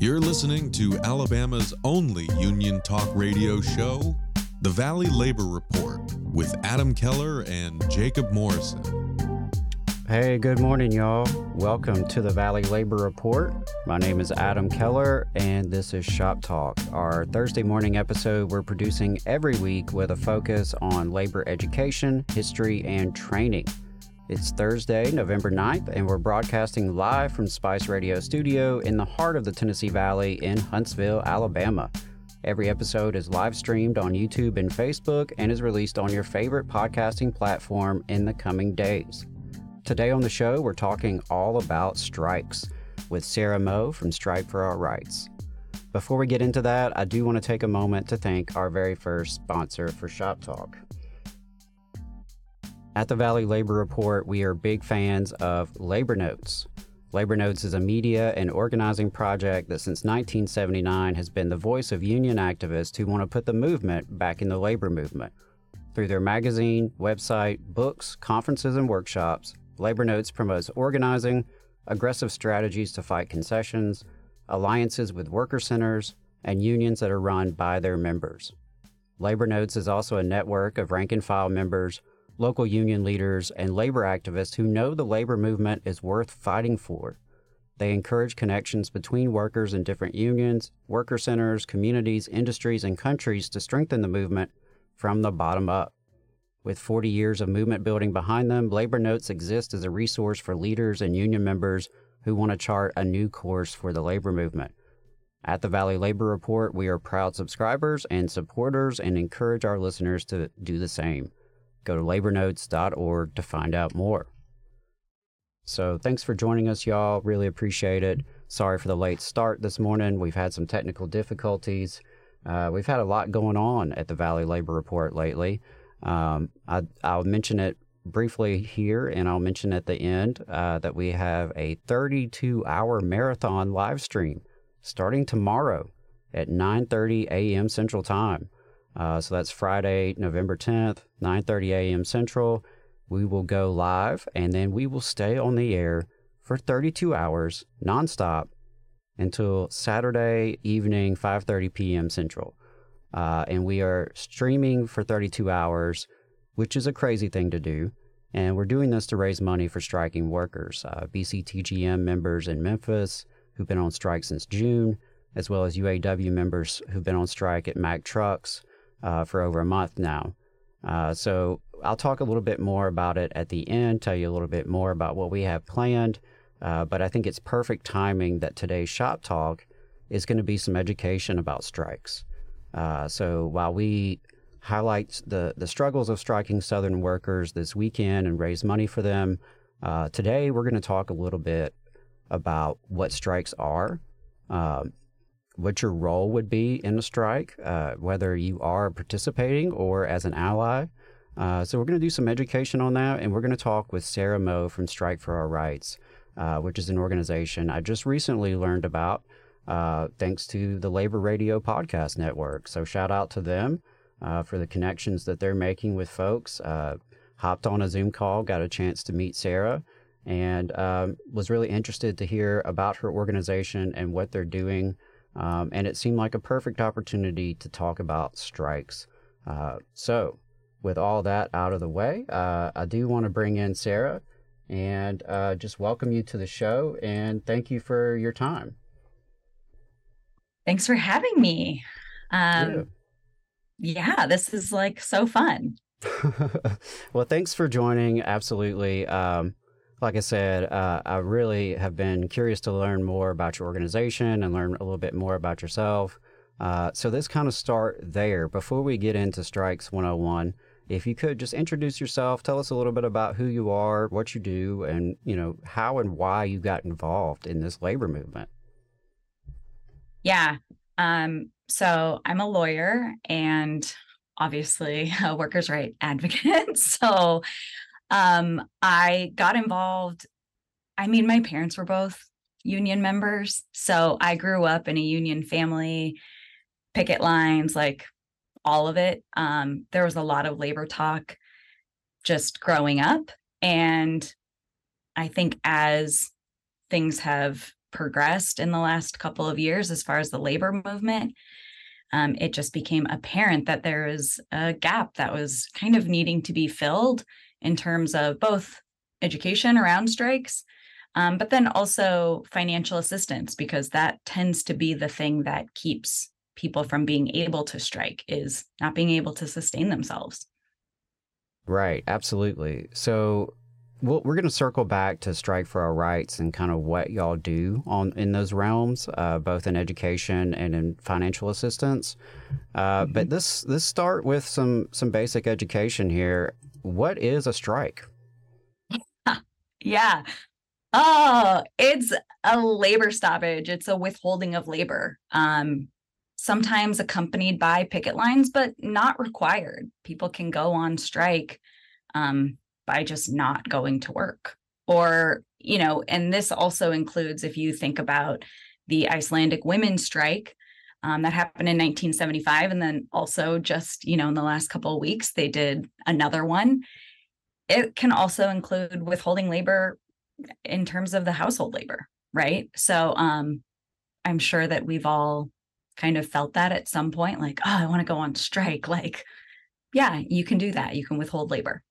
You're listening to Alabama's only union talk radio show, The Valley Labor Report, with Adam Keller and Jacob Morrison. Hey, good morning, y'all. Welcome to the Valley Labor Report. My name is Adam Keller, and this is Shop Talk, our Thursday morning episode we're producing every week with a focus on labor education, history, and training. It's Thursday, November 9th, and we're broadcasting live from Spice Radio Studio in the heart of the Tennessee Valley in Huntsville, Alabama. Every episode is live streamed on YouTube and Facebook and is released on your favorite podcasting platform in the coming days. Today on the show, we're talking all about strikes with Sarah Moe from Strike for Our Rights. Before we get into that, I do want to take a moment to thank our very first sponsor for Shop Talk. At the Valley Labor Report, we are big fans of Labor Notes. Labor Notes is a media and organizing project that since 1979 has been the voice of union activists who want to put the movement back in the labor movement. Through their magazine, website, books, conferences, and workshops, Labor Notes promotes organizing, aggressive strategies to fight concessions, alliances with worker centers, and unions that are run by their members. Labor Notes is also a network of rank and file members, local union leaders, and labor activists who know the labor movement is worth fighting for. They encourage connections between workers in different unions, worker centers, communities, industries, and countries to strengthen the movement from the bottom up. With 40 years of movement building behind them, Labor Notes exist as a resource for leaders and union members who want to chart a new course for the labor movement. At the Valley Labor Report, we are proud subscribers and supporters and encourage our listeners to do the same. Go to labornotes.org to find out more. So, thanks for joining us, y'all. Really appreciate it. Sorry for the late start this morning. We've had some technical difficulties. Uh, we've had a lot going on at the Valley Labor Report lately. Um, I, will mention it briefly here, and I'll mention at the end uh, that we have a 32 hour marathon live stream starting tomorrow at 9:30 a.m. Central Time. Uh, so that's Friday, November 10th, 9:30 a.m. Central. We will go live, and then we will stay on the air for 32 hours nonstop until Saturday evening, 5:30 p.m. Central. Uh, and we are streaming for 32 hours, which is a crazy thing to do. And we're doing this to raise money for striking workers, uh, BCTGM members in Memphis who've been on strike since June, as well as UAW members who've been on strike at Mack Trucks uh, for over a month now. Uh, so I'll talk a little bit more about it at the end, tell you a little bit more about what we have planned. Uh, but I think it's perfect timing that today's shop talk is going to be some education about strikes. Uh, so while we highlight the, the struggles of striking Southern workers this weekend and raise money for them, uh, today we're going to talk a little bit about what strikes are, um, what your role would be in a strike, uh, whether you are participating or as an ally. Uh, so we're going to do some education on that, and we're going to talk with Sarah Moe from Strike for Our Rights, uh, which is an organization I just recently learned about uh, thanks to the Labor Radio Podcast Network. So shout out to them uh, for the connections that they're making with folks. Hopped on a Zoom call, got a chance to meet Sarah, and um, was really interested to hear about her organization and what they're doing. Um, and it seemed like a perfect opportunity to talk about strikes. Uh, so, with all that out of the way, uh, I do want to bring in Sarah and uh, just welcome you to the show and thank you for your time. Thanks for having me. Um, yeah. yeah, this is like so fun. well, thanks for joining. Absolutely. Um, like I said, uh, I really have been curious to learn more about your organization and learn a little bit more about yourself. Uh, so let's kind of start there before we get into Strikes 101 if you could just introduce yourself, tell us a little bit about who you are, what you do, and you know how and why you got involved in this labor movement. Yeah. Um, so I'm a lawyer and obviously a workers' right advocate. so um, I got involved. I mean, my parents were both union members. So I grew up in a union family, picket lines, like all of it. Um, there was a lot of labor talk just growing up. And I think as things have progressed in the last couple of years as far as the labor movement, um, it just became apparent that there is a gap that was kind of needing to be filled in terms of both education around strikes, um, but then also financial assistance, because that tends to be the thing that keeps people from being able to strike is not being able to sustain themselves. Right, absolutely. So we'll, we're going to circle back to strike for our rights and kind of what y'all do on in those realms, uh, both in education and in financial assistance. Uh, mm-hmm. But this this start with some some basic education here. What is a strike? yeah. Oh, it's a labor stoppage. It's a withholding of labor. Um, sometimes accompanied by picket lines, but not required. People can go on strike um, by just not going to work. Or, you know, and this also includes if you think about the Icelandic women's strike um, that happened in 1975. And then also just, you know, in the last couple of weeks, they did another one. It can also include withholding labor in terms of the household labor, right? So um, I'm sure that we've all kind of felt that at some point like oh i want to go on strike like yeah you can do that you can withhold labor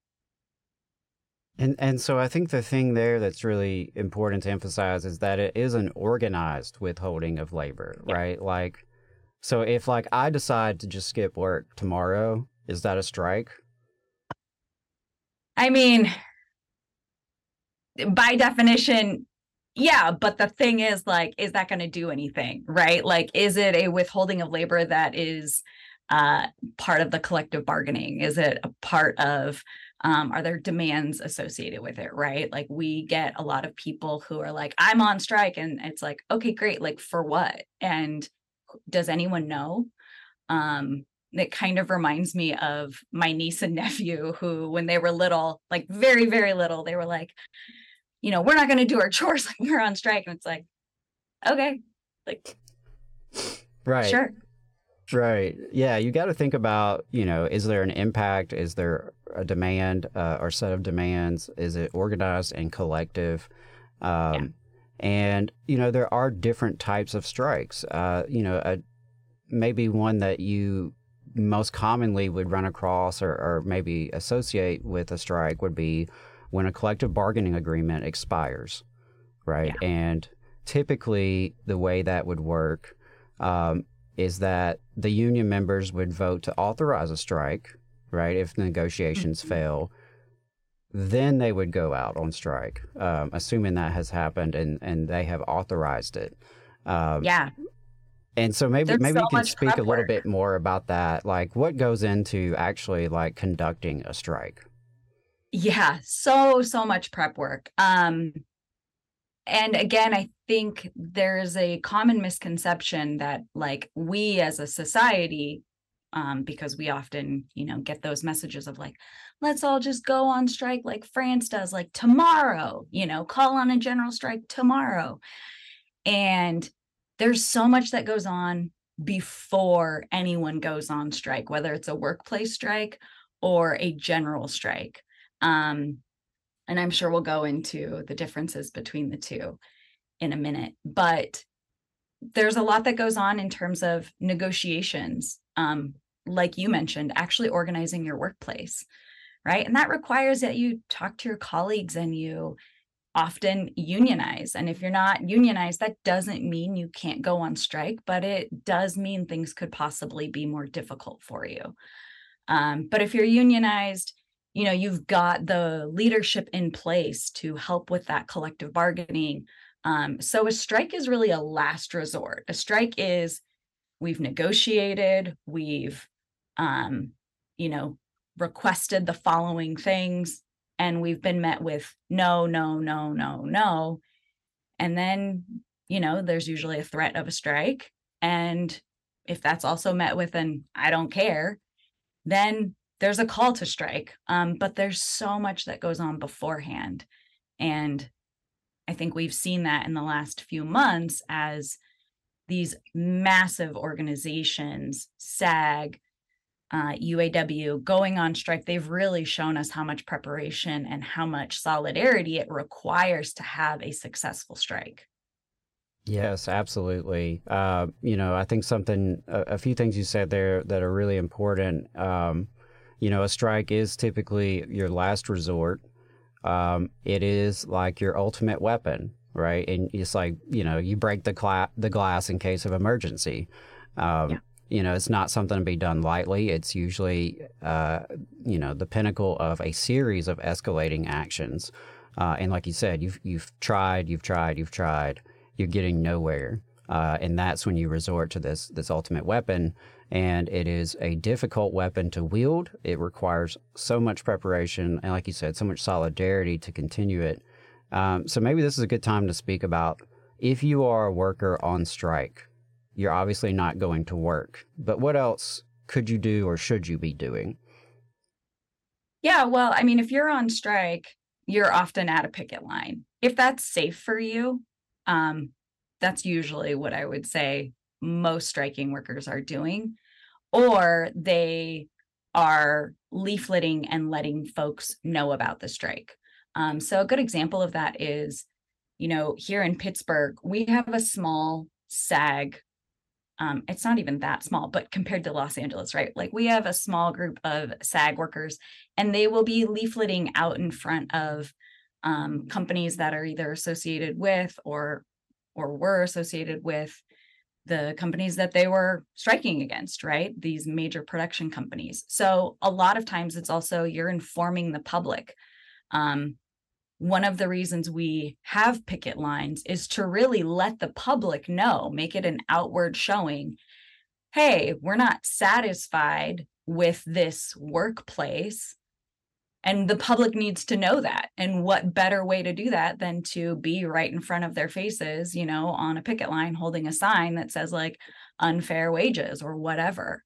and and so i think the thing there that's really important to emphasize is that it is an organized withholding of labor yeah. right like so if like i decide to just skip work tomorrow is that a strike? I mean by definition yeah but the thing is like is that going to do anything right? Like is it a withholding of labor that is uh, part of the collective bargaining? Is it a part of um, are there demands associated with it right? Like we get a lot of people who are like i'm on strike and it's like okay great like for what? And does anyone know um it kind of reminds me of my niece and nephew who when they were little like very very little they were like you know, we're not going to do our chores like we're on strike. And it's like, okay, like, right. Sure. Right. Yeah. You got to think about, you know, is there an impact? Is there a demand uh, or set of demands? Is it organized and collective? Um, yeah. And, you know, there are different types of strikes. Uh, you know, a, maybe one that you most commonly would run across or, or maybe associate with a strike would be when a collective bargaining agreement expires, right? Yeah. And typically, the way that would work um, is that the union members would vote to authorize a strike, right? If negotiations mm-hmm. fail, then they would go out on strike, um, assuming that has happened and, and they have authorized it. Um, yeah. And so maybe There's maybe so you can speak a little bit more about that. Like what goes into actually like conducting a strike? Yeah, so so much prep work. Um and again, I think there's a common misconception that like we as a society um because we often, you know, get those messages of like let's all just go on strike like France does like tomorrow, you know, call on a general strike tomorrow. And there's so much that goes on before anyone goes on strike, whether it's a workplace strike or a general strike. Um, and I'm sure we'll go into the differences between the two in a minute. But there's a lot that goes on in terms of negotiations, um, like you mentioned, actually organizing your workplace, right? And that requires that you talk to your colleagues and you often unionize. And if you're not unionized, that doesn't mean you can't go on strike, but it does mean things could possibly be more difficult for you. Um, but if you're unionized, you know you've got the leadership in place to help with that collective bargaining um, so a strike is really a last resort a strike is we've negotiated we've um, you know requested the following things and we've been met with no, no, no, no, no. And then, you know, there's usually a threat of a strike. And if that's also met with an I don't care, then there's a call to strike. Um, but there's so much that goes on beforehand. And I think we've seen that in the last few months as these massive organizations, SAG, uh, UAW, going on strike, they've really shown us how much preparation and how much solidarity it requires to have a successful strike. Yes, absolutely. Uh, you know, I think something, a, a, few things you said there that are really important. Um, you know, a strike is typically your last resort. Um, it is like your ultimate weapon, right? And it's like, you know, you break the, cla- the glass in case of emergency. Um, yeah. You know, it's not something to be done lightly. It's usually, uh, you know, the pinnacle of a series of escalating actions. Uh, and like you said, you've you've tried, you've tried, you've tried you're getting nowhere. Uh, and that's when you resort to this this ultimate weapon. And it is a difficult weapon to wield. It requires so much preparation and, like you said, so much solidarity to continue it. Um, so maybe this is a good time to speak about if you are a worker on strike, you're obviously not going to work. But what else could you do or should you be doing? Yeah, well, I mean, if you're on strike, you're often at a picket line. If that's safe for you, um, that's usually what I would say most striking workers are doing, or they are leafleting and letting folks know about the strike. Um, so a good example of that is, you know, here in Pittsburgh, we have a small SAG. Um, it's not even that small, but compared to Los Angeles, right? Like we have a small group of SAG workers, and they will be leafleting out in front of um, companies that are either associated with or or were associated with the companies that they were striking against, right? These major production companies. So a lot of times it's also you're informing the public. Um, one of the reasons we have picket lines is to really let the public know, make it an outward showing. Hey, we're not satisfied with this workplace and the public needs to know that and what better way to do that than to be right in front of their faces you know on a picket line holding a sign that says like unfair wages or whatever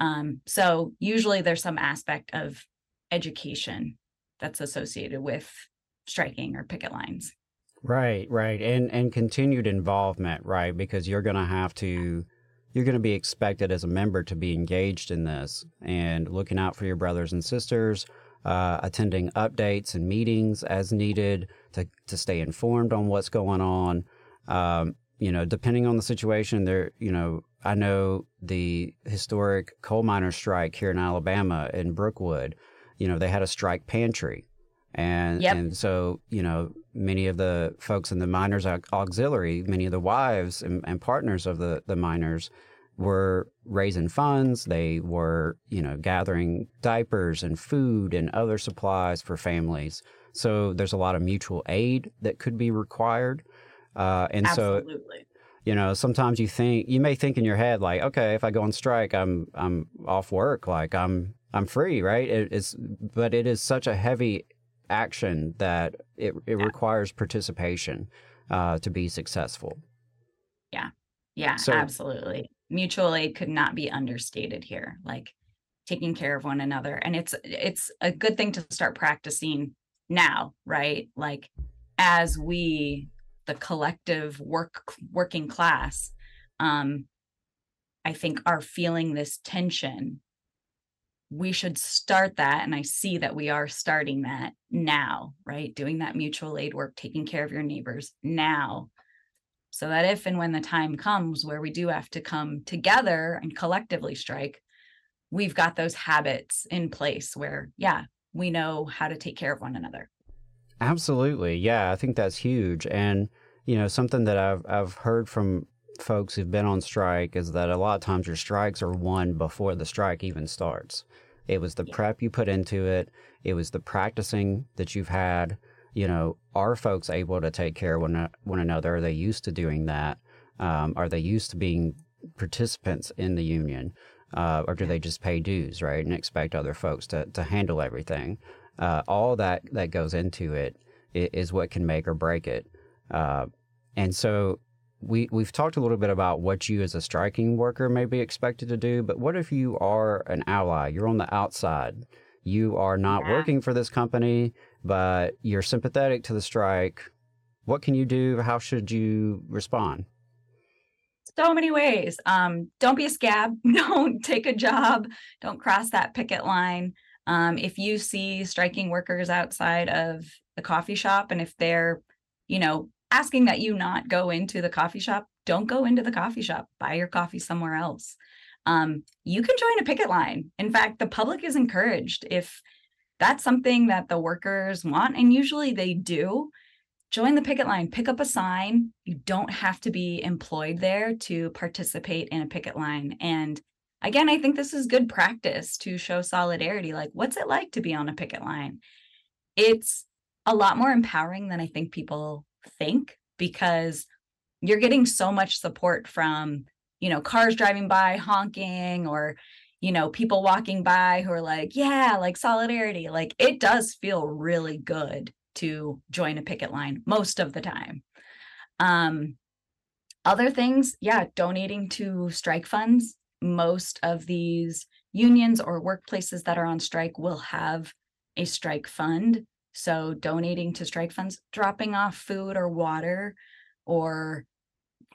um, so usually there's some aspect of education that's associated with striking or picket lines right right and and continued involvement right because you're going to have to you're going to be expected as a member to be engaged in this and looking out for your brothers and sisters uh, attending updates and meetings as needed to, to stay informed on what's going on. Um, you know, depending on the situation, there, you know, I know the historic coal miner strike here in Alabama in Brookwood, you know, they had a strike pantry. And, yep. and so, you know, many of the folks in the miners auxiliary, many of the wives and, and partners of the, the miners were raising funds. They were, you know, gathering diapers and food and other supplies for families. So there's a lot of mutual aid that could be required. Uh, and Absolutely. so, you know, sometimes you think you may think in your head like, okay, if I go on strike, I'm I'm off work, like I'm I'm free, right? It, it's but it is such a heavy action that it it yeah. requires participation uh, to be successful. Yeah, yeah, so, absolutely mutual aid could not be understated here like taking care of one another and it's it's a good thing to start practicing now right like as we the collective work working class um i think are feeling this tension we should start that and i see that we are starting that now right doing that mutual aid work taking care of your neighbors now so that if and when the time comes where we do have to come together and collectively strike, we've got those habits in place where, yeah, we know how to take care of one another. Absolutely. Yeah, I think that's huge. And, you know, something that I've, I've heard from folks who've been on strike is that a lot of times your strikes are won before the strike even starts. It was the yeah. prep you put into it, it was the practicing that you've had you know, are folks able to take care of one, one another? Are they used to doing that? Um, are they used to being participants in the union? uh, or do they just pay dues, right, and expect other folks to to handle everything? Uh, all that that goes into it is what can make or break it. Uh, and so we we've talked a little bit about what you as a striking worker may be expected to do, but what if you are an ally? You're on the outside. You are not yeah. working for this company, but you're sympathetic to the strike. What can you do? How should you respond? So many ways. Um, don't be a scab. Don't take a job. Don't cross that picket line. Um, if you see striking workers outside of the coffee shop, and if they're, you know, asking that you not go into the coffee shop, don't go into the coffee shop. Buy your coffee somewhere else. Um, you can join a picket line. In fact, the public is encouraged if that's something that the workers want, and usually they do. Join the picket line, pick up a sign. You don't have to be employed there to participate in a picket line. And again, I think this is good practice to show solidarity. Like, what's it like to be on a picket line? It's a lot more empowering than I think people think because you're getting so much support from you know cars driving by honking or you know people walking by who are like yeah like solidarity. Like it does feel really good to join a picket line most of the time. Um other things yeah donating to strike funds. Most of these unions or workplaces that are on strike will have a strike fund so donating to strike funds, dropping off food or water or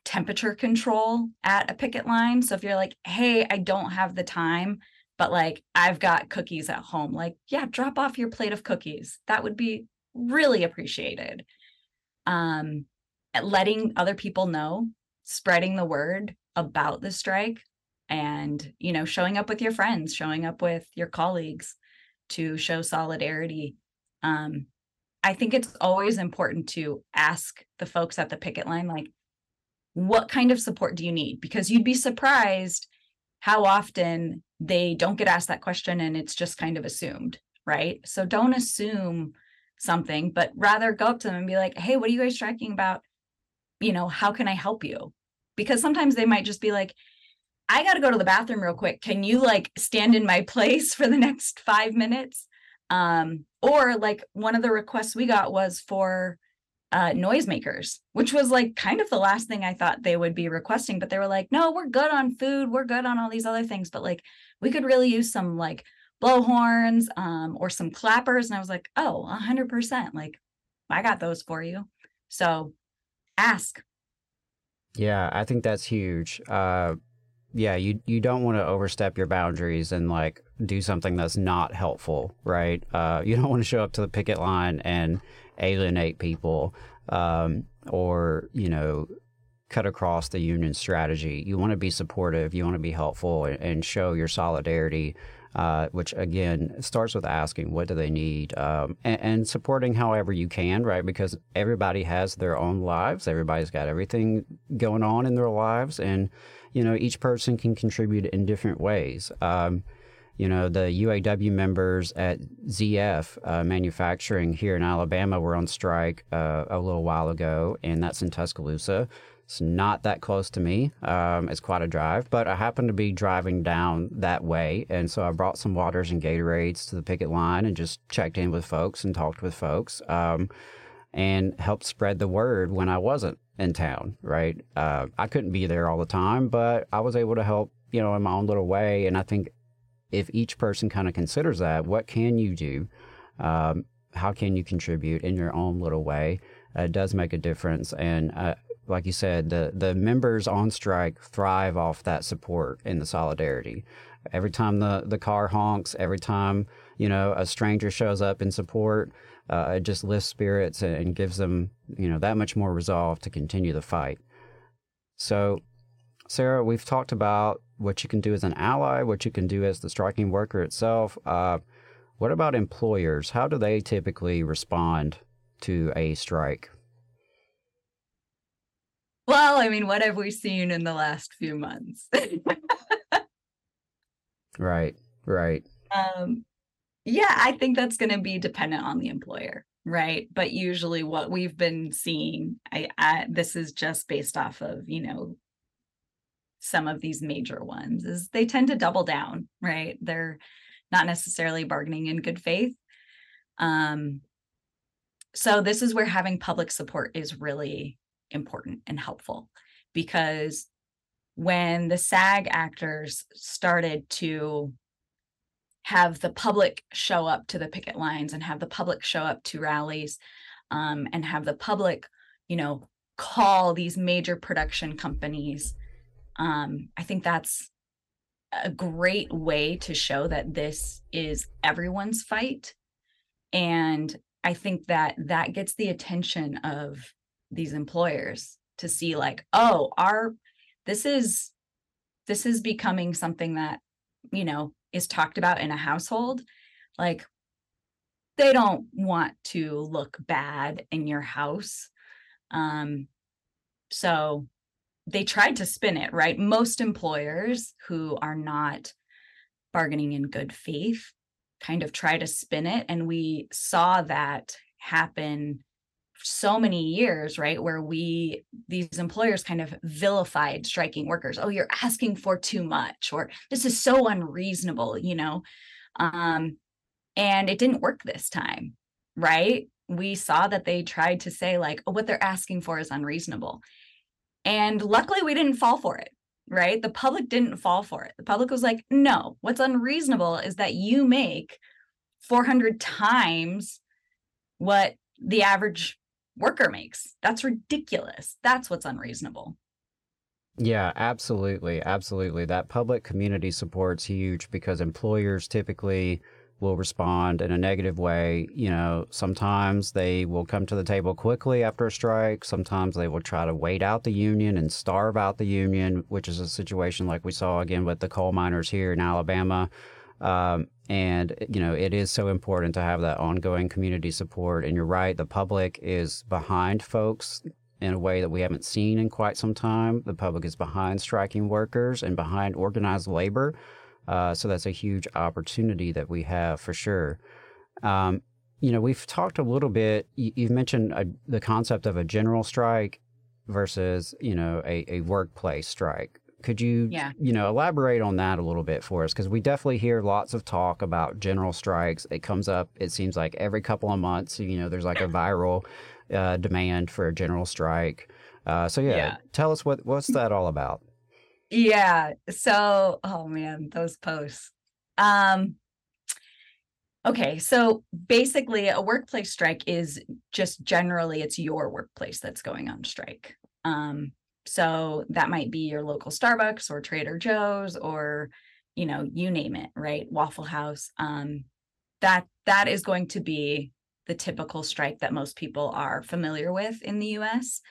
temperature control at a picket line. So if you're like, hey, I don't have the time, but like I've got cookies at home, like, yeah, drop off your plate of cookies. That would be really appreciated. Um, letting other people know, spreading the word about the strike and, you know, showing up with your friends, showing up with your colleagues to show solidarity um, I think it's always important to ask the folks at the picket line, like, what kind of support do you need? Because you'd be surprised how often they don't get asked that question and it's just kind of assumed, right? So don't assume something, but rather go up to them and be like, hey, what are you guys striking about? You know, how can I help you? Because sometimes they might just be like, I got to go to the bathroom real quick. Can you like stand in my place for the next five minutes? Um, or like one of the requests we got was for uh, noisemakers, which was like kind of the last thing I thought they would be requesting. But they were like, no, we're good on food. We're good on all these other things. But like, we could really use some like blow horns um, or some clappers. And I was like, oh, 100%. Like, I got those for you. So ask. Yeah, I think that's huge. Uh, yeah, you you don't want to overstep your boundaries and like do something that's not helpful, right? Uh, you don't want to show up to the picket line and alienate people, um, or you know, cut across the union strategy. You want to be supportive. You want to be helpful and, show your solidarity. Uh, which again starts with asking what do they need um, and, and, supporting however you can, right? Because everybody has their own lives. Everybody's got everything going on in their lives, and you know, each person can contribute in different ways. Um, you know, the UAW members at ZF uh, Manufacturing here in Alabama were on strike uh, a little while ago, and that's in Tuscaloosa. It's not that close to me. Um, it's quite a drive, but I happened to be driving down that way. And so I brought some waters and Gatorades to the picket line and just checked in with folks and talked with folks um, and helped spread the word when I wasn't in town, right? Uh, I couldn't be there all the time, but I was able to help, you know, in my own little way. And I think if each person kind of considers that, what can you do? Um, how can you contribute in your own little way? Uh, it does make a difference. And uh, like you said, the, the members on strike thrive off that support and the solidarity. Every time the, the car honks, every time, you know, a stranger shows up in support, uh, it just lifts spirits and gives them, you know, that much more resolve to continue the fight. So, Sarah, we've talked about what you can do as an ally, what you can do as the striking worker itself. Uh, what about employers? How do they typically respond to a strike? Well, I mean, what have we seen in the last few months? right, right. Um, yeah, I think that's going to be dependent on the employer, right? But usually, what we've been seeing, I, I this is just based off of you know some of these major ones is they tend to double down, right? They're not necessarily bargaining in good faith. Um, so this is where having public support is really important and helpful because when the SAG actors started to have the public show up to the picket lines and have the public show up to rallies um, and have the public, you know, call these major production companies. Um, I think that's a great way to show that this is everyone's fight. And I think that that gets the attention of these employers to see like, oh, our this is this is becoming something that, you know, is talked about in a household. Like they don't want to look bad in your house. Um so they tried to spin it, right? Most employers who are not bargaining in good faith kind of try to spin it. And we saw that happen so many years, right? Where we, these employers kind of vilified striking workers. Oh, you're asking for too much, or this is so unreasonable, you know? Um, and it didn't work this time, right? We saw that they tried to say, like, oh, what they're asking for is unreasonable. And luckily, we didn't fall for it, right? The public didn't fall for it. The public was like, no, what's unreasonable is that you make 400 times what the average worker makes. That's ridiculous. That's what's unreasonable. Yeah, absolutely. Absolutely. That public community support's huge because employers typically will respond in a negative way. You know, sometimes they will come to the table quickly after a strike. Sometimes they will try to wait out the union and starve out the union, which is a situation like we saw again with the coal miners here in Alabama. Um, and, you know, it is so important to have that ongoing community support. And you're right, the public is behind folks in a way that we haven't seen in quite some time. The public is behind striking workers and behind organized labor. Uh, so that's a huge opportunity that we have for sure. Um, you know, we've talked a little bit. You, have mentioned a, the concept of a general strike versus you know a, a workplace strike. Could you, yeah. you know, elaborate on that a little bit for us? Because we definitely hear lots of talk about general strikes. It comes up, it seems like every couple of months. You know, there's like a viral uh, demand for a general strike. Uh, so yeah, yeah, tell us what what's that all about? Yeah. So, oh man, those posts. Um okay, so basically a workplace strike is just generally it's your workplace that's going on strike. Um so that might be your local Starbucks or Trader Joe's or you know, you name it, right? Waffle House. Um that that is going to be the typical strike that most people are familiar with in the US.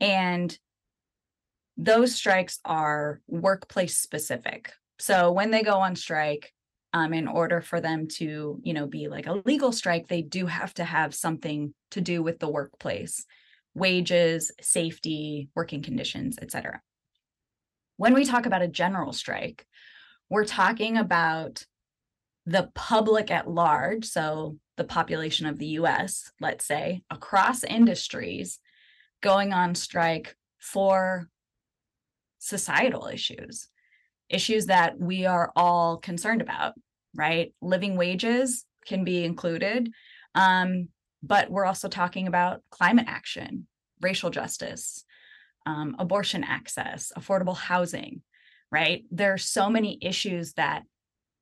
And those strikes are workplace specific. So when they go on strike, um, in order for them to, you know, be like a legal strike, they do have to have something to do with the workplace, wages, safety, working conditions, etc. When we talk about a general strike, we're talking about the public at large, so the population of the US, let's say, across industries, going on strike for societal issues, issues that we are all concerned about, right? Living wages can be included, um, but we're also talking about climate action, racial justice, um, abortion access, affordable housing, right? There are so many issues that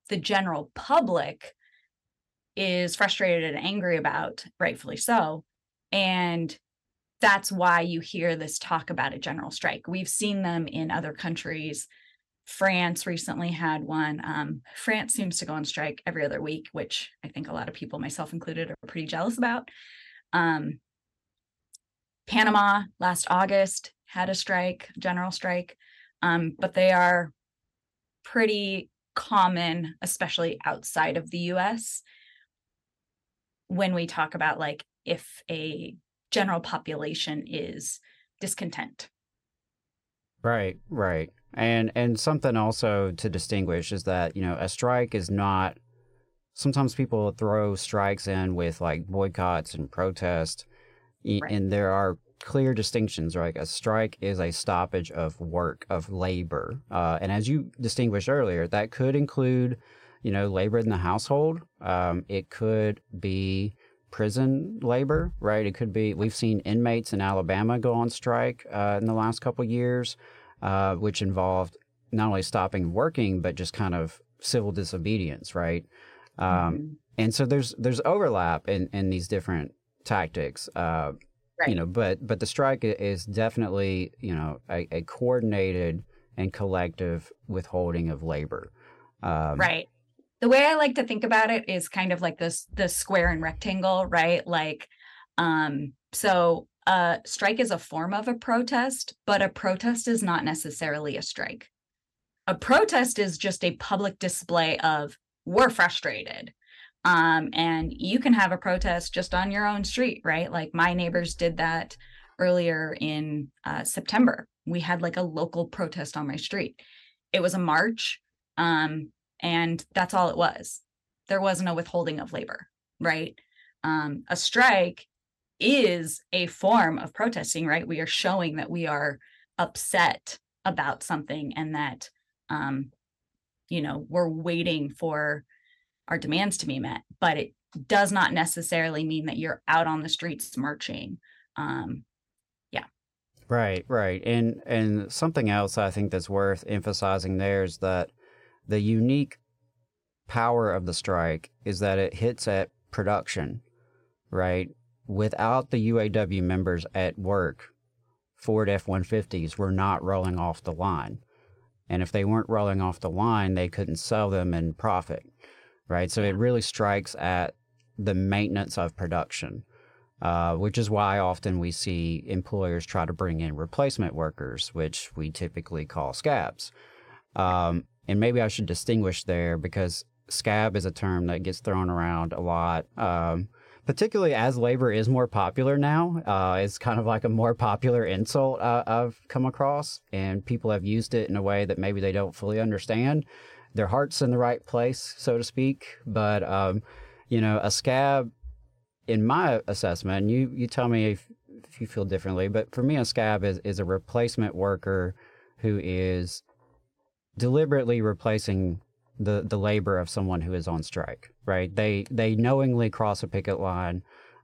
the general public is frustrated and angry about, rightfully so. And that's why you hear this talk about a general strike. We've seen them in other countries. France recently had one. Um, France seems to go on strike every other week, which I think a lot of people, myself included, are pretty jealous about. Um, Panama last August had a strike, general strike, um, but they are pretty common, especially outside of the US. When we talk about like if a general population is discontent. Right, right. And and something also to distinguish is that, you know, a strike is not sometimes people throw strikes in with like boycotts and protests right. and there are clear distinctions, right? A strike is a stoppage of work, of labor. Uh, and as you distinguished earlier, that could include, you know, labor in the household. Um, it could be prison labor, right? It could be, we've seen inmates in Alabama go on strike uh, in the last couple years, uh, which involved not only stopping working, but just kind of civil disobedience, right? Um, Mm-hmm. And so there's there's overlap in, in these different tactics, uh, Right. you know. But but the strike is definitely you know a, a coordinated and collective withholding of labor. Um, right the way i like to think about it is kind of like this the square and rectangle right like um so a strike is a form of a protest but a protest is not necessarily a strike. A protest is just a public display of we're frustrated. Um and you can have a protest just on your own street right? Like my neighbors did that earlier in uh, september. We had like a local protest on my street. It was a march um and that's all it was. There wasn't a withholding of labor right? Um a strike is a form of protesting right we are showing that we are upset about something and that um you know we're waiting for our demands to be met but it does not necessarily mean that you're out on the streets marching um yeah. Right, right. And and something else I think that's worth emphasizing there is that the unique power of the strike is that it hits at production, right? Without the UAW members at work, Ford F-150s were not rolling off the line. And if they weren't rolling off the line, they couldn't sell them and profit, right? So it really strikes at the maintenance of production uh, which is why often we see employers try to bring in replacement workers, which we typically call scabs. Um, and maybe I should distinguish there because scab is a term that gets thrown around a lot, um, particularly as labor is more popular now. Uh, it's kind of like a more popular insult uh, I've come across, and people have used it in a way that maybe they don't fully understand. Their heart's in the right place, so to speak, but um, you know, a scab in my assessment, you, you tell me if, if you feel differently, but for me, a scab is, is a replacement worker who is deliberately replacing the, the labor of someone who is on strike, right? They, they knowingly cross a picket line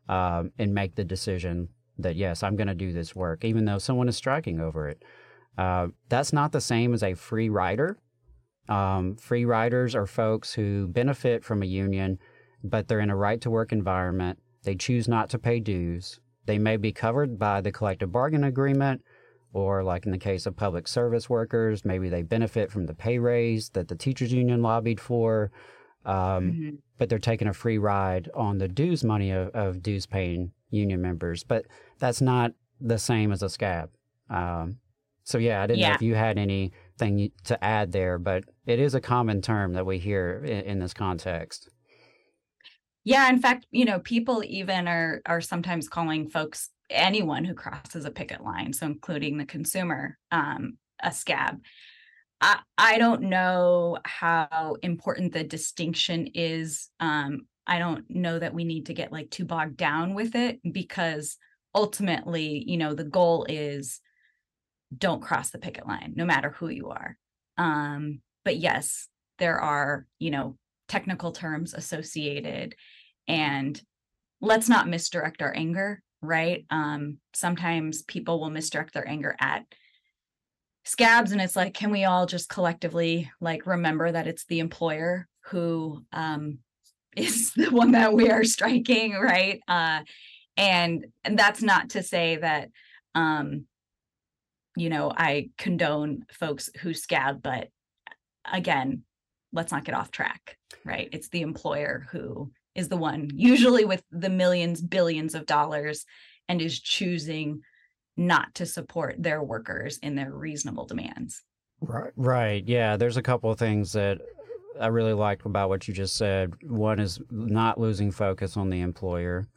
um, and make the decision that, yes, I'm going to do this work, even though someone is striking over it. Uh, that's not the same as a free rider. Um, free riders are folks who benefit from a union, but they're in a right to work environment. They choose not to pay dues. They may be covered by the collective bargain agreement, or like in the case of public service workers, maybe they benefit from the pay raise that the teachers union lobbied for. Um, mhm. but they're taking a free ride on the dues money of, of dues paying union members. But that's not the same as a scab. Um, so yeah, I didn't know if you had anything to add there, but it is a common term that we hear in, in this context. Yeah, in fact, you know, people even are are sometimes calling folks anyone who crosses a picket line, so including the consumer, um, a scab. I I don't know how important the distinction is. Um, I don't know that we need to get like too bogged down with it because ultimately, you know, the goal is don't cross the picket line, no matter who you are. Um, but yes, there are, you know, technical terms associated and let's not misdirect our anger right? Um sometimes people will misdirect their anger at scabs and it's like can we all just collectively like remember that it's the employer who um is the one that we are striking right? Uh and and that's not to say that um you know i condone folks who scab but again let's not get off track right? It's the employer who is the one usually with the millions billions of dollars and is choosing not to support their workers in their reasonable demands Right. Right. Yeah. There's a couple of things that I really liked about what you just said. One is not losing focus on the employer.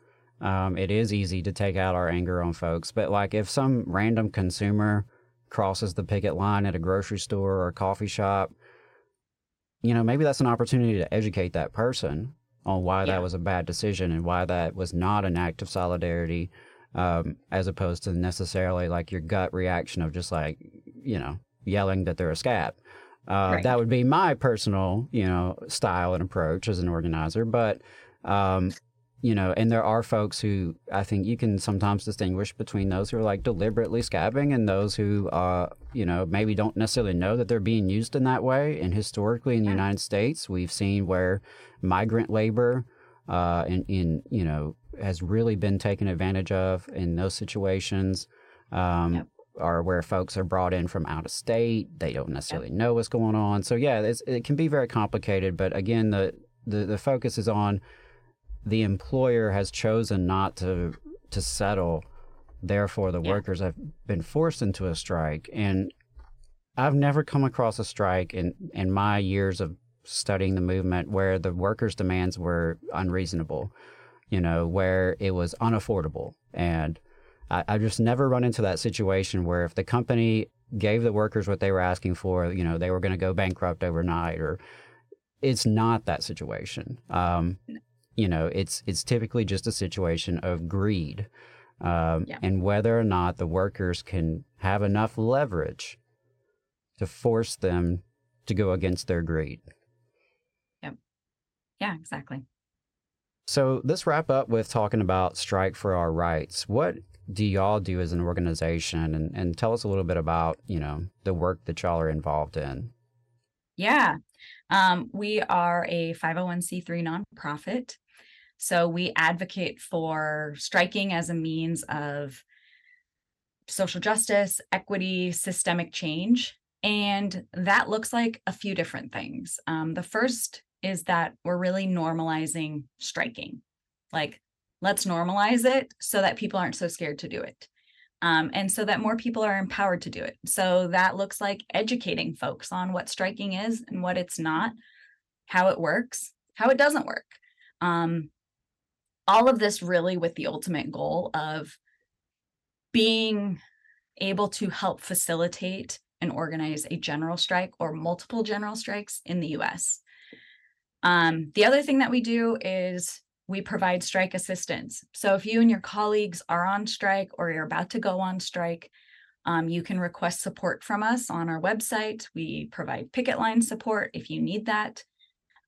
Um, it is easy to take out our anger on folks, but like if some random consumer crosses the picket line at a grocery store or a coffee shop, you know, maybe that's an opportunity to educate that person on why Yeah. that was a bad decision and why that was not an act of solidarity. um, as opposed to necessarily like your gut reaction of just like, you know, yelling that they're a scab. Uh, Right. That would be my personal, you know, style and approach as an organizer. But, um, you know, and there are folks who I think you can sometimes distinguish between those who are like deliberately scabbing and those who, uh, you know, maybe don't necessarily know that they're being used in that way. And historically in the United States, we've seen where migrant labor, uh, in, in you know, has really been taken advantage of in those situations. Um, Yep. Or where folks are brought in from out of state, they don't necessarily know what's going on. So yeah, it's, it can be very complicated. But again, the, the the focus is on the employer has chosen not to to settle. Therefore, the Yeah. workers have been forced into a strike. And I've never come across a strike in in my years of studying the movement where the workers' demands were unreasonable. You know, where it was unaffordable and I, I just never run into that situation where if the company gave the workers what they were asking for, you know, they were going to go bankrupt overnight, or it's not that situation. Um, you know, it's it's typically just a situation of greed, um, Yeah. and whether or not the workers can have enough leverage to force them to go against their greed. Yep. Yeah, exactly. So let's wrap up with talking about Strike for Our Rights. What do y'all do as an organization, and, and tell us a little bit about you know the work that y'all are involved in. Yeah. Um, we are a 501c3 nonprofit. So we advocate for striking as a means of social justice, equity, systemic change. And that looks like a few different things. Um, the first is that we're really normalizing striking. Like, let's normalize it so that people aren't so scared to do it. Um, and so that more people are empowered to do it. So that looks like educating folks on what striking is and what it's not, how it works, how it doesn't work. Um, all of this really with the ultimate goal of being able to help facilitate and organize a general strike or multiple general strikes in the US. Um, the other thing that we do is we provide strike assistance. So if you and your colleagues are on strike or you're about to go on strike, um, you can request support from us on our website. We provide picket line support if you need that.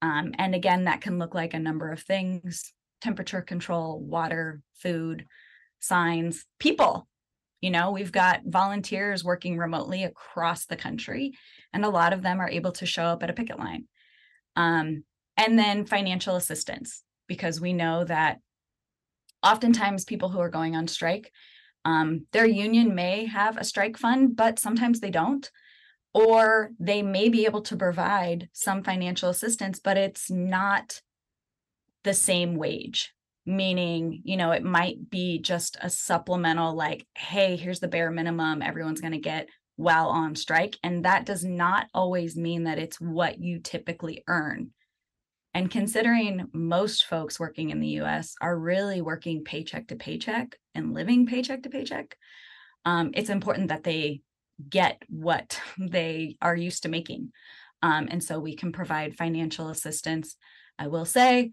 Um, and again, that can look like a number of things temperature control, water, food, signs, people. You know, we've got volunteers working remotely across the country, and a lot of them are able to show up at a picket line. Um, and then financial assistance, because we know that oftentimes people who are going on strike, um, their union may have a strike fund, but sometimes they don't. Or they may be able to provide some financial assistance, but it's not the same wage. Meaning, you know, it might be just a supplemental, like, hey, here's the bare minimum everyone's going to get while on strike. And that does not always mean that it's what you typically earn. And considering most folks working in the US are really working paycheck to paycheck and living paycheck to paycheck, um, it's important that they get what they are used to making. Um, and so we can provide financial assistance. I will say,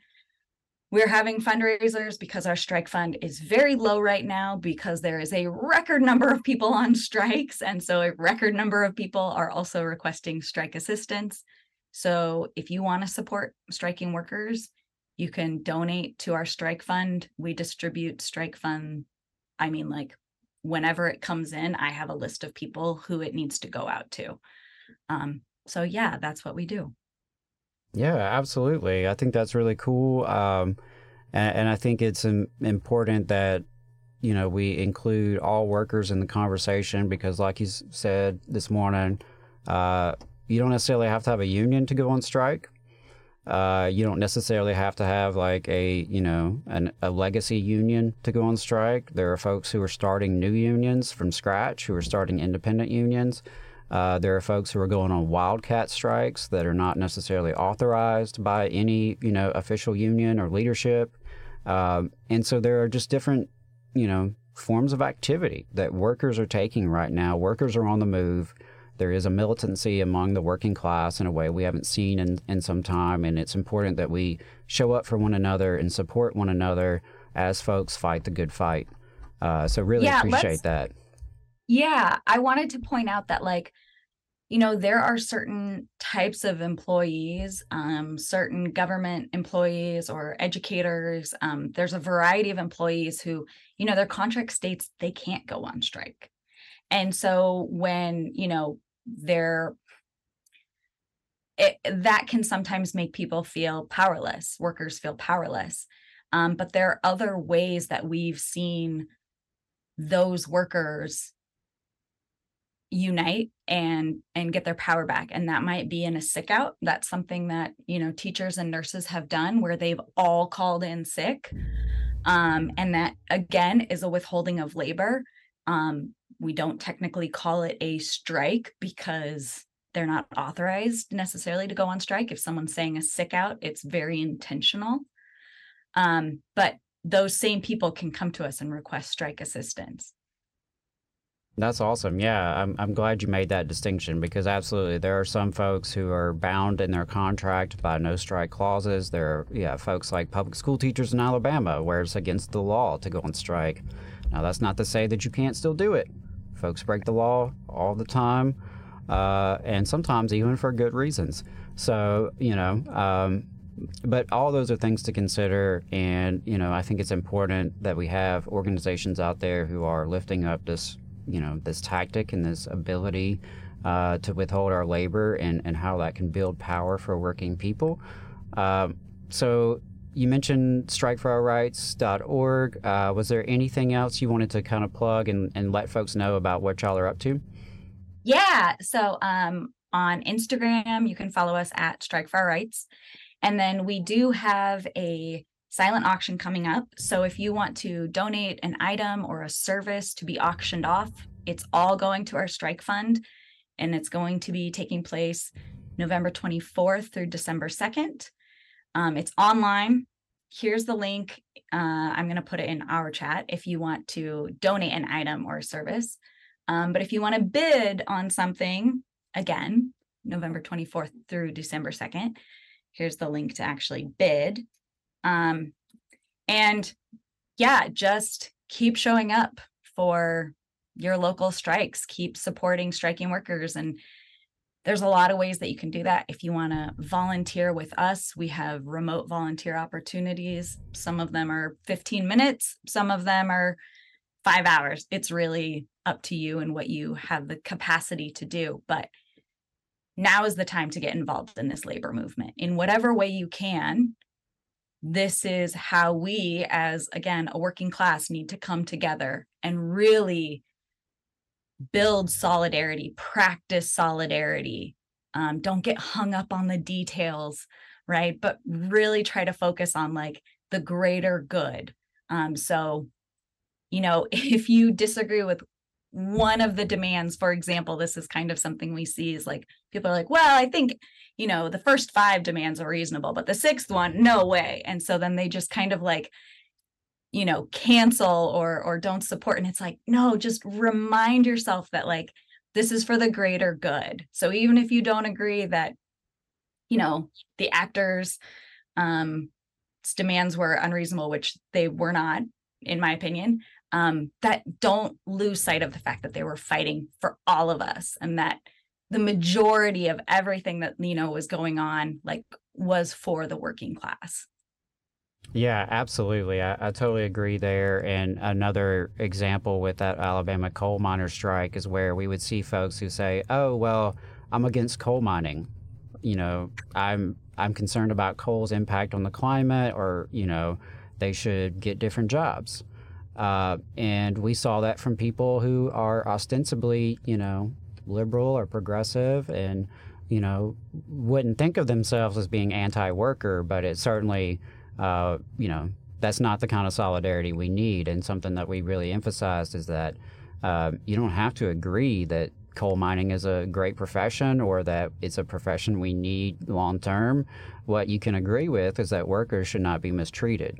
we're having fundraisers because our strike fund is very low right now because there is a record number of people on strikes. And so a record number of people are also requesting strike assistance. So if you want to support striking workers, you can donate to our strike fund. We distribute strike fund. I mean, like whenever it comes in, I have a list of people who it needs to go out to. Um, so yeah, that's what we do. Yeah, absolutely. I think that's really cool. Um, and, and I think it's important that, you know, we include all workers in the conversation because, like you said this morning, uh, you don't necessarily have to have a union to go on strike. Uh, you don't necessarily have to have like a, you know, an, a legacy union to go on strike. There are folks who are starting new unions from scratch, who are starting independent unions. Uh, there are folks who are going on wildcat strikes that are not necessarily authorized by any, you know, official union or leadership. Um, and so there are just different, you know, forms of activity that workers are taking right now. Workers are on the move. There is a militancy among the working class in a way we haven't seen in, in some time. And it's important that we show up for one another and support one another as folks fight the good fight. Uh, so really Yeah, appreciate that. Yeah, I wanted to point out that like you know there are certain types of employees um, certain government employees or educators um, there's a variety of employees who you know their contract states they can't go on strike. And so when you know they're it, that can sometimes make people feel powerless workers feel powerless. Um, but there are other ways that we've seen those workers unite and and get their power back and that might be in a sick out. That's something that you know teachers and nurses have done where they've all called in sick um and that again is a withholding of labor. Um we don't technically call it a strike because they're not authorized necessarily to go on strike. If someone's saying a sick out it's very intentional. Um but those same people can come to us and request strike assistance That's awesome. Yeah, I'm I'm glad you made that distinction because absolutely there are some folks who are bound in their contract by no strike clauses. There are yeah, folks like public school teachers in Alabama where it's against the law to go on strike. Now that's not to say that you can't still do it. Folks break the law all the time, uh, and sometimes even for good reasons. So you know, um, but all those are things to consider and you know i think it's important that we have organizations out there who are lifting up this you know this tactic and this ability uh, to withhold our labor and, and how that can build power for working people um, so you mentioned strikeforOurrights.org. Uh, was there anything else you wanted to kind of plug and, and let folks know about what y'all are up to? Yeah. So um, on Instagram, you can follow us at Strike for Our Rights. And then we do have a silent auction coming up. So if you want to donate an item or a service to be auctioned off, it's all going to our strike fund. And it's going to be taking place November 24th through December 2nd. Um, it's online. Here's the link. Uh, I'm going to put it in our chat if you want to donate an item or a service. Um, but if you want to bid on something, again, November 24th through December 2nd, here's the link to actually bid. Um, and yeah, just keep showing up for your local strikes, keep supporting striking workers. And there's a lot of ways that you can do that. If you want to volunteer with us, we have remote volunteer opportunities. Some of them are 15 minutes, some of them are five hours. It's really up to you and what you have the capacity to do. But now is the time to get involved in this labor movement in whatever way you can. This is how we, as again, a working class, need to come together and really build solidarity, practice solidarity. Um, don't get hung up on the details, right? But really try to focus on like the greater good. Um, so, you know, if you disagree with one of the demands, for example, this is kind of something we see is like people are like, well, I think, you know, the first five demands are reasonable, but the sixth one, no way. And so then they just kind of like, you know, cancel or or don't support. And it's like, no, just remind yourself that like this is for the greater good. So even if you don't agree that, you know, the actors um demands were unreasonable, which they were not, in my opinion, um, that don't lose sight of the fact that they were fighting for all of us and that the majority of everything that you know was going on like was for the working class Yeah, absolutely. I, I totally agree there. And another example with that Alabama coal miner strike is where we would see folks who say, "Oh, well, I'm against coal mining. You know, I'm I'm concerned about coal's impact on the climate, or you know, they should get different jobs." Uh, and we saw that from people who are ostensibly, you know, liberal or progressive, and you know, wouldn't think of themselves as being anti-worker, but it certainly uh, you know, that's not the kind of solidarity we need. And something that we really emphasized is that uh, you don't have to agree that coal mining is a great profession or that it's a profession we need long term. What you can agree with is that workers should not be mistreated.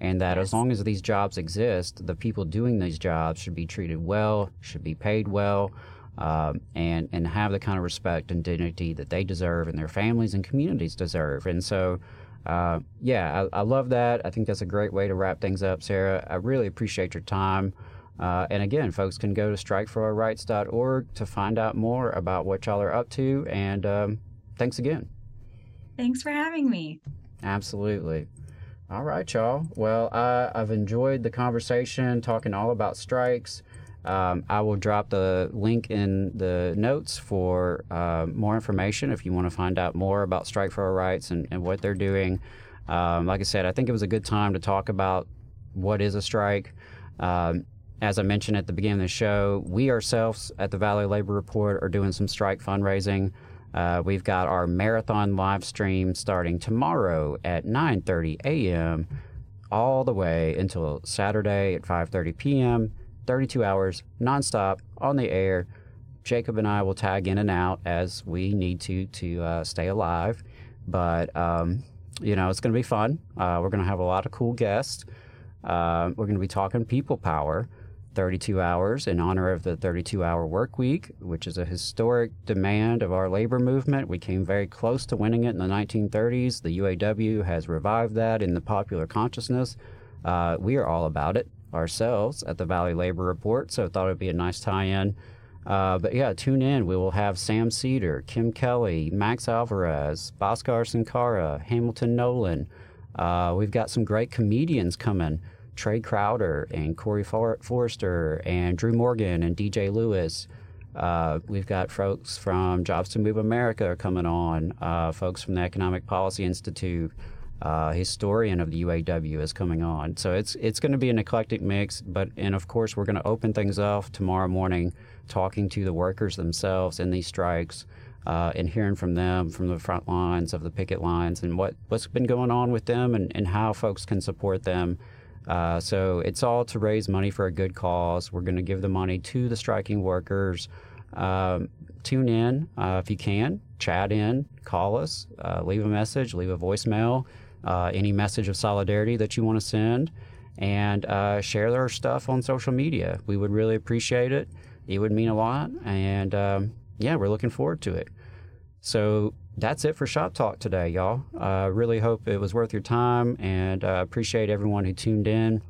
And that as long as these jobs exist, the people doing these jobs should be treated well, should be paid well, um, and and have the kind of respect and dignity that they deserve and their families and communities deserve. And so, uh, yeah, I, I love that. I think that's a great way to wrap things up, Sarah. I really appreciate your time. Uh, and again, folks can go to strikeforOurrights.org to find out more about what y'all are up to. And um, thanks again. Thanks for having me. Absolutely. All right, y'all. Well, I, I've enjoyed the conversation, talking all about strikes. Um, I will drop the link in the notes for uh, more information if you want to find out more about Strike for Our Rights and, and what they're doing. Um, like I said, I think it was a good time to talk about what is a strike. Um, as I mentioned at the beginning of the show, we ourselves at the Valley Labor Report are doing some strike fundraising. Uh, we've got our marathon live stream starting tomorrow at 9:30 a.m. all the way until Saturday at 5:30 p.m. 32 hours nonstop on the air. Jacob and I will tag in and out as we need to to uh, stay alive, but um, you know it's going to be fun. Uh, we're going to have a lot of cool guests. Uh, we're going to be talking people power. 32 hours in honor of the 32 hour work week, which is a historic demand of our labor movement. We came very close to winning it in the 1930s. The UAW has revived that in the popular consciousness. Uh, we are all about it ourselves at the Valley Labor Report, so I thought it'd be a nice tie in. Uh, but yeah, tune in. We will have Sam Seder, Kim Kelly, Max Alvarez, Bhaskar Sunkara, Hamilton Nolan. Uh, we've got some great comedians coming. Trae Crowder and Corey For- Forrester and Drew Morgan and DJ Lewis. Uh, we've got folks from Jobs to Move America coming on, uh, folks from the Economic Policy Institute, uh, historian of the UAW is coming on. So it's it's going to be an eclectic mix, but and of course we're going to open things up tomorrow morning, talking to the workers themselves in these strikes. Uh, and hearing from them from the front lines of the picket lines and what, what's been going on with them and, and how folks can support them uh, so it's all to raise money for a good cause. We're going to give the money to the striking workers. Um, tune in uh, if you can, chat in, call us, uh, leave a message, leave a voicemail, uh, any message of solidarity that you want to send, and uh, share our stuff on social media. We would really appreciate it. It would mean a lot. And um, yeah, we're looking forward to it. So that's it for Shop Talk today, y'all. I uh, really hope it was worth your time and uh, appreciate everyone who tuned in.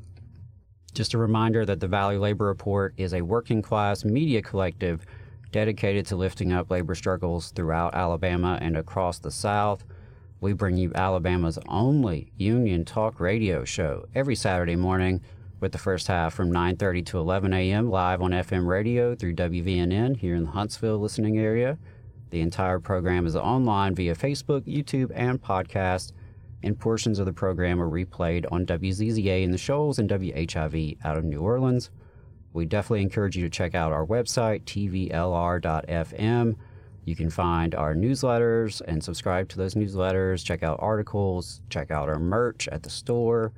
Just a reminder that the Valley Labor Report is a working class media collective dedicated to lifting up labor struggles throughout Alabama and across the South. We bring you Alabama's only union talk radio show every Saturday morning with the first half from 9:30 to 11 a.m. live on FM radio through WVNN here in the Huntsville listening area. The entire program is online via Facebook, YouTube, and podcast, and portions of the program are replayed on WZZA in the Shoals and WHIV out of New Orleans. We definitely encourage you to check out our website, tvlr.fm. You can find our newsletters and subscribe to those newsletters, check out articles, check out our merch at the store.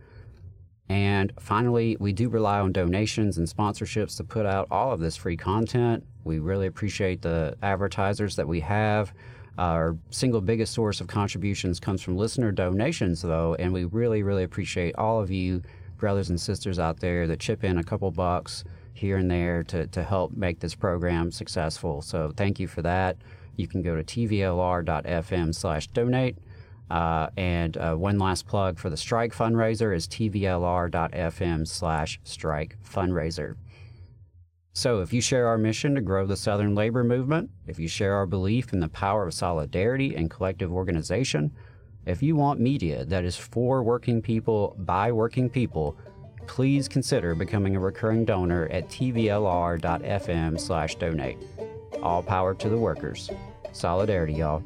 And finally, we do rely on donations and sponsorships to put out all of this free content. We really appreciate the advertisers that we have. Our single biggest source of contributions comes from listener donations, though, and we really, really appreciate all of you, brothers and sisters out there, that chip in a couple bucks here and there to, to help make this program successful. So thank you for that. You can go to tvlr.fm slash donate. Uh, and uh, one last plug for the strike fundraiser is tvlr.fm slash strike fundraiser. So, if you share our mission to grow the Southern labor movement, if you share our belief in the power of solidarity and collective organization, if you want media that is for working people by working people, please consider becoming a recurring donor at tvlr.fm slash donate. All power to the workers. Solidarity, y'all.